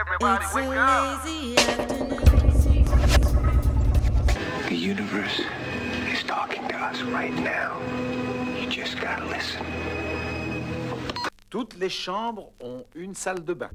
Everybody It's a wake up. lazy afternoon. The universe is talking to us right now. You just gotta listen. Toutes les chambres ont une salle de bain.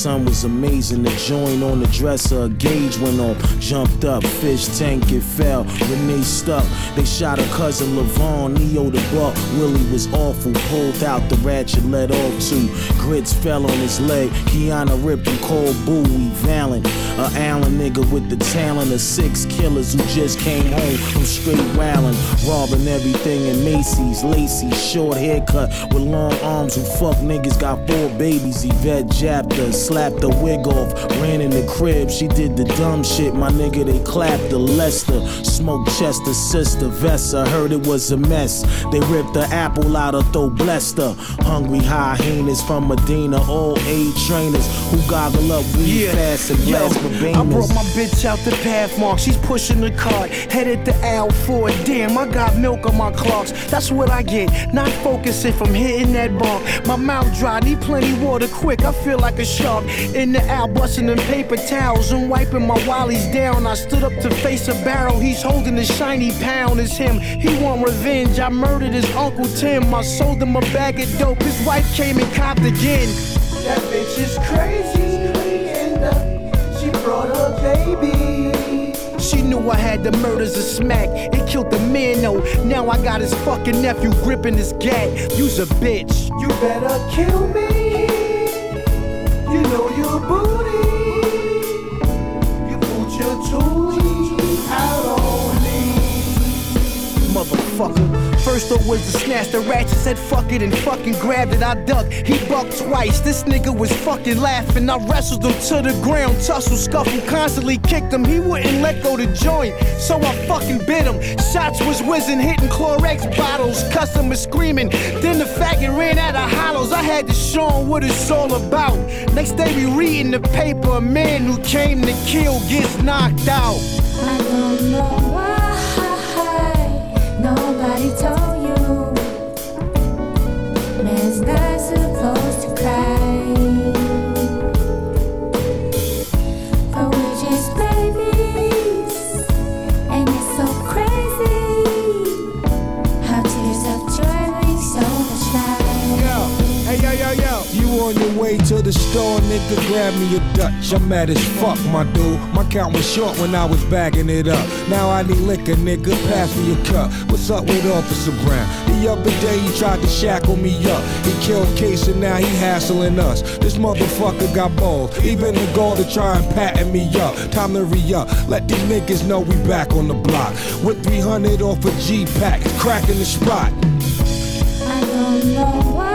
Sun was amazing. The joint on the dresser, a gauge went on. Jumped up, fish tank, it fell. Renee stuck. They shot her cousin Levon, Neo the buck. Willie was awful. Pulled out the ratchet, let off two. Grits fell on his leg. Kiana ripped him cold buoy. Valen, a Allen nigga with the talent of six killers who just came home from straight wildin'. Robbing everything in Macy's. Lacy, short haircut with long arms who fuck niggas. Got four babies. Yvette her, slapped the wig off. Ran in the crib. She did the dumb shit. My nigga, they clapped the Lester. Smoke Chester, sister Vessa. Heard it was a mess. They ripped the apple out of throw blessed her. Hungry hyenas from Medina. All age trainers who goggle up weed Yeah. fast and blast I Bahamas. brought my bitch out the Pathmark. She's pushing the cart, headed to Al for it. Damn, I got milk on my Clarks. That's what I get. Not focusing from hitting that bar. My mouth dry, need plenty water quick. I feel like a shark in the Al, busting them paper towels and wiping my wallies down. I stood up to face a barrel. He's holding a shiny pound. It's him. He want revenge. I murdered his uncle Tim. I sold him a bag of dope. His wife came and copped again. That bitch is crazy. Uh, she brought her baby. She knew I had the murders of smack. It killed the man, though. Now I got his fucking nephew gripping his gat. You's a bitch. You better kill me. You know your booty. You put your tootie out on me. Motherfucker. First up was to snatch the ratchet, said fuck it and fucking grabbed it. I ducked, he bucked twice. This nigga was fucking laughing. I wrestled him to the ground, tussle, scuffle, constantly kicked him. He wouldn't let go the joint, so I fucking bit him. Shots was whizzing, hitting Clorox bottles, customers screaming. Then the faggot ran out of hollows. I had to show him what it's all about. Next day we reading the paper, a man who came to kill gets knocked out. I don't know why nobody told you. Man's not supposed to cry. To the store, nigga? Grab me a Dutch. I'm mad as fuck, my dude. My count was short when I was bagging it up. Now I need liquor, nigga. Pass me a cup. What's up with Officer Brown? The other day he tried to shackle me up. He killed Case and now he hassling us. This motherfucker got balls. Even the goal to try and patent me up. Time to re up. Let these niggas know we back on the block. With 300 off a G pack, cracking the spot. I don't know why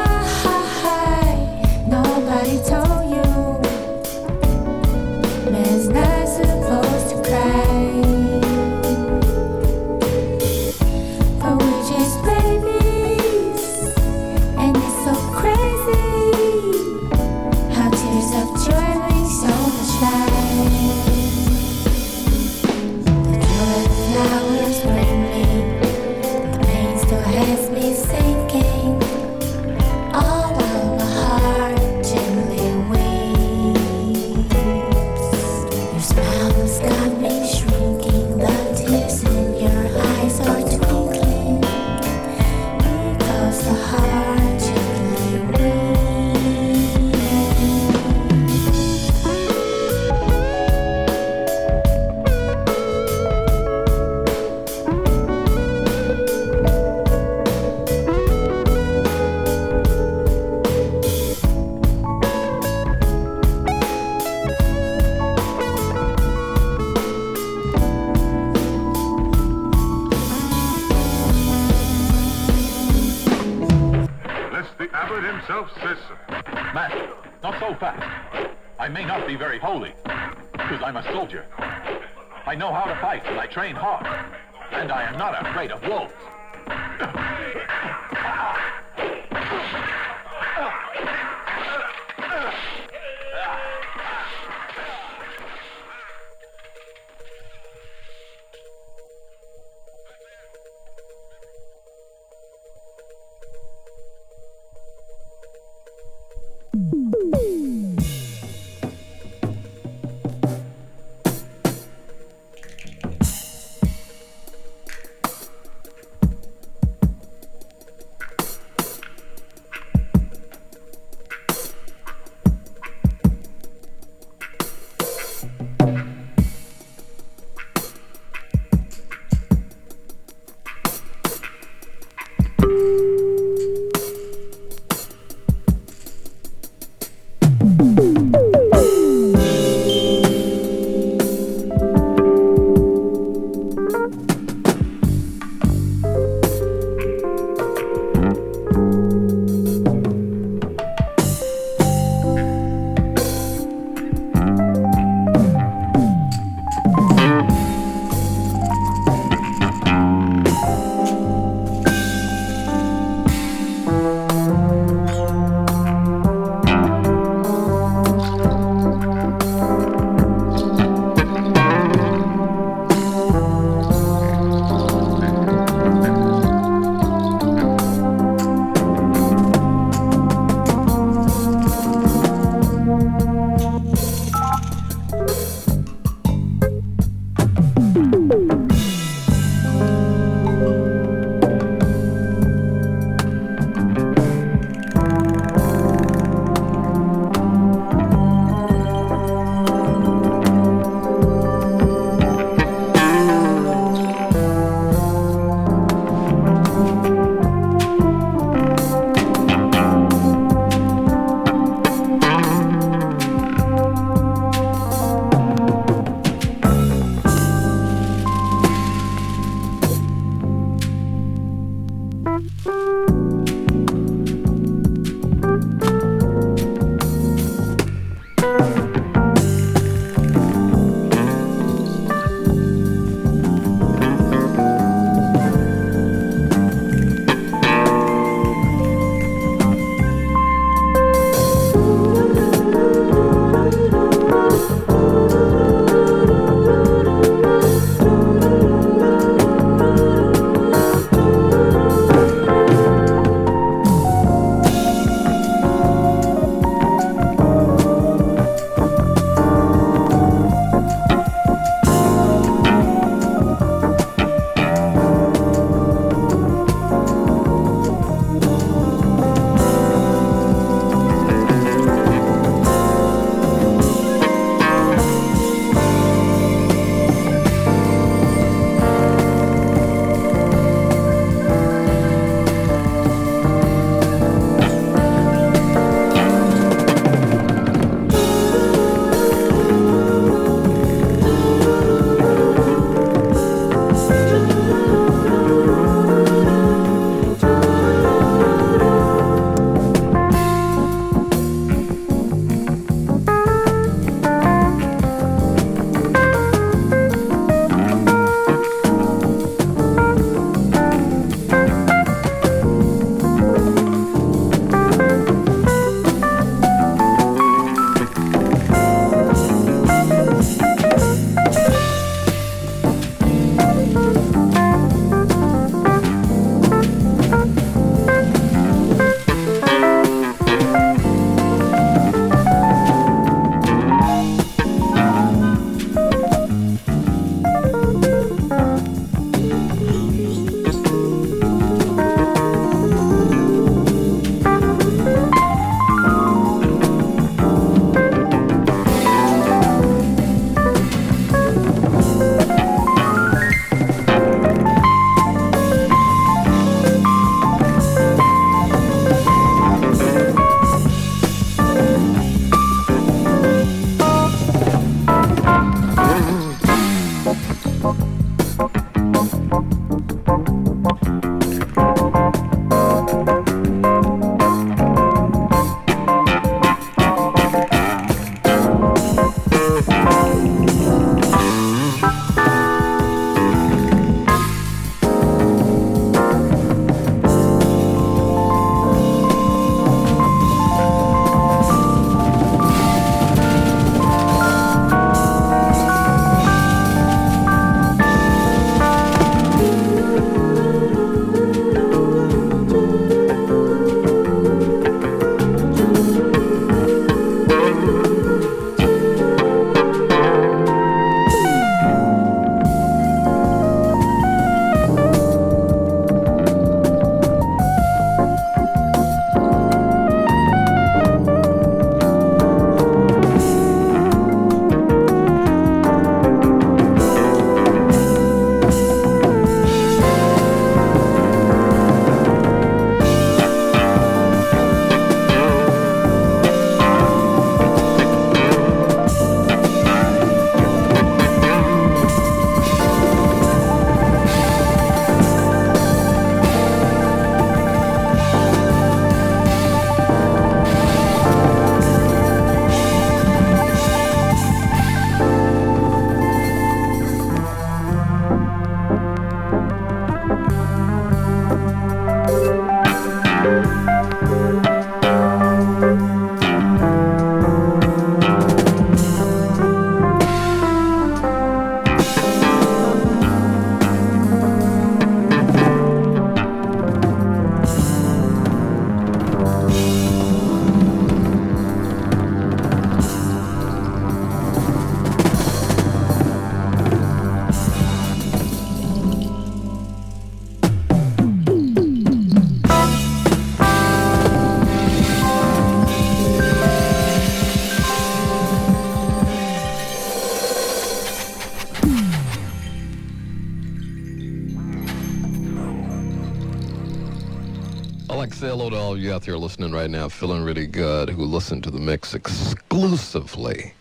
all you out there listening right now, feeling really good, who listen to the mix exclusively.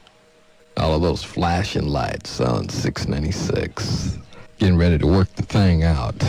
All of those flashing lights on 696. Getting ready to work the thing out.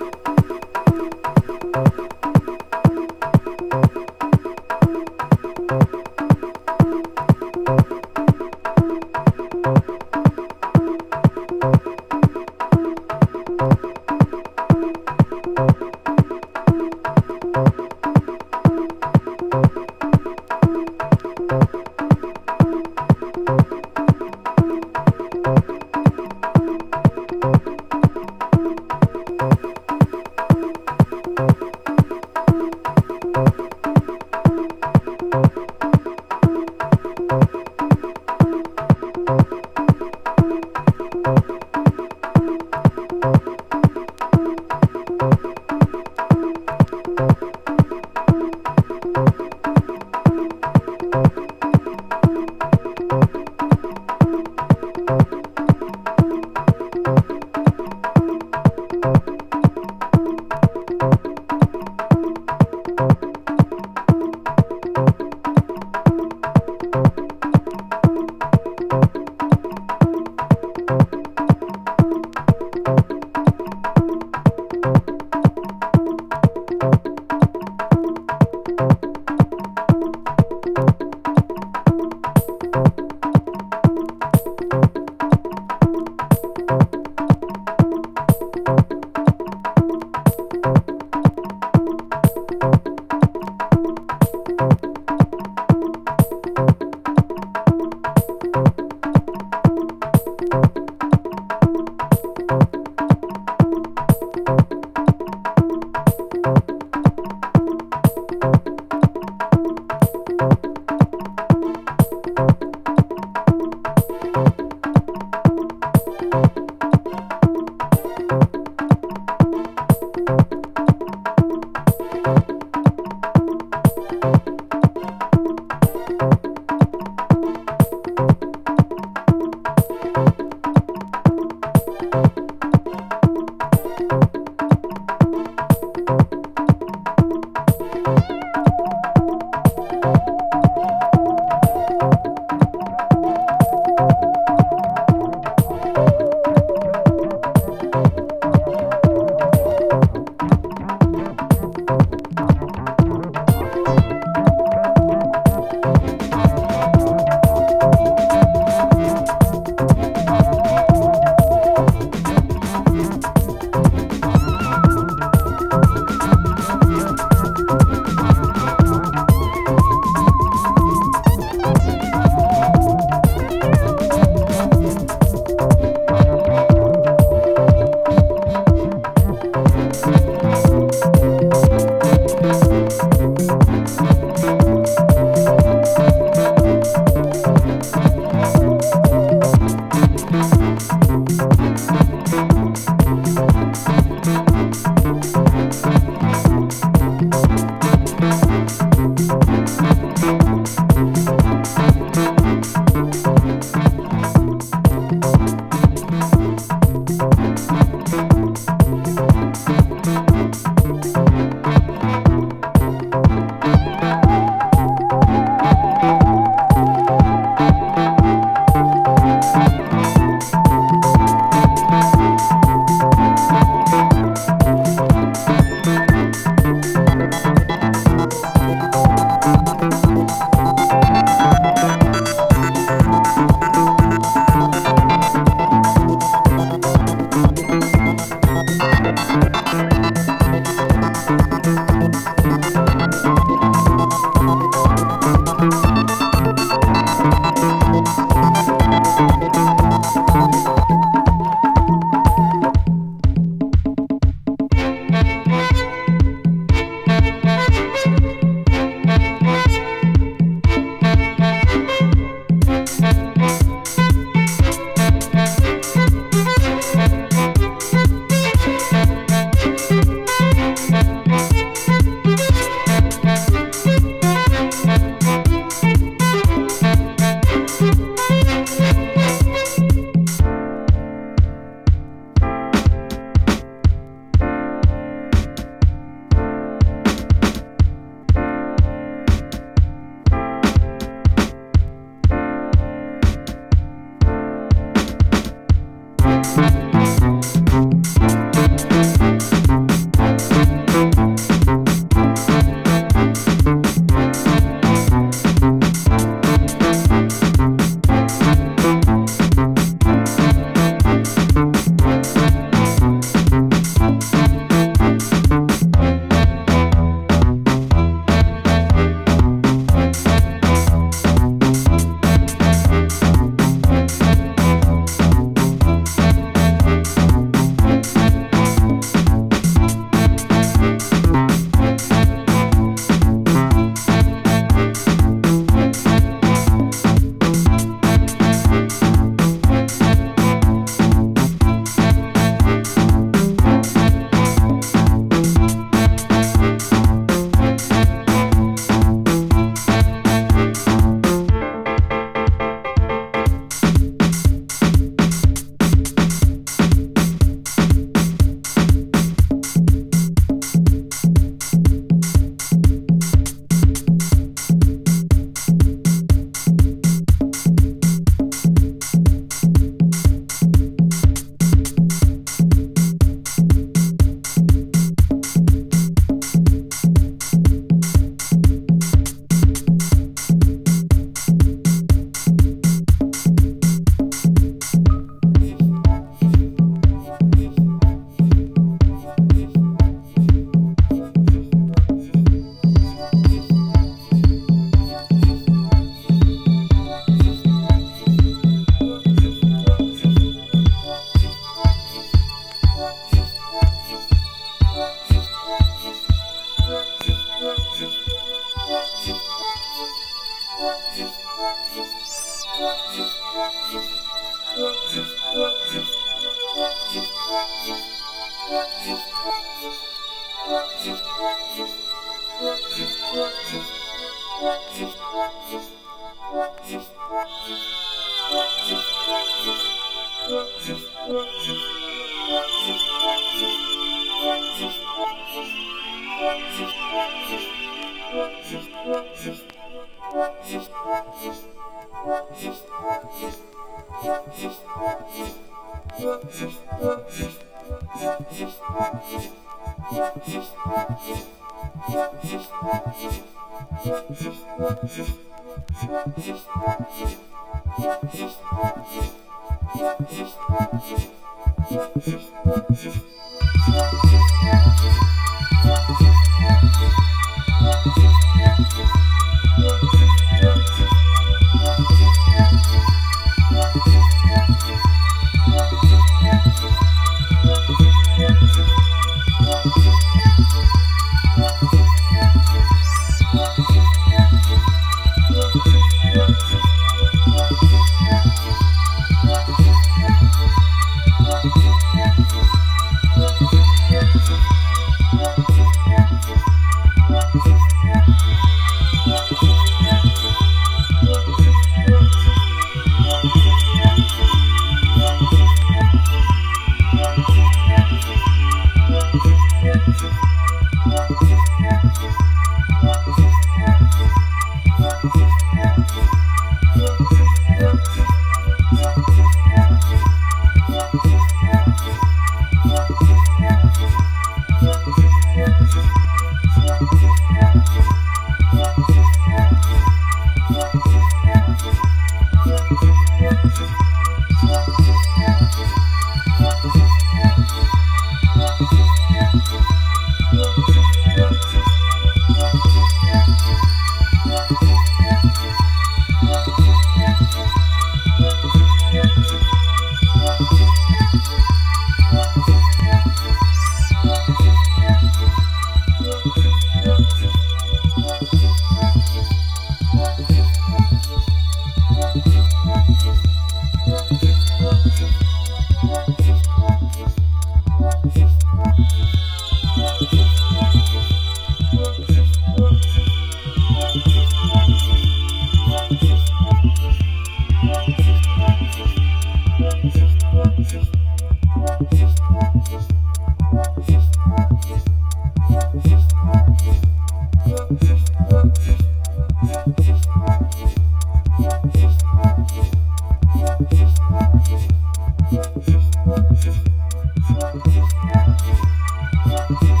Thank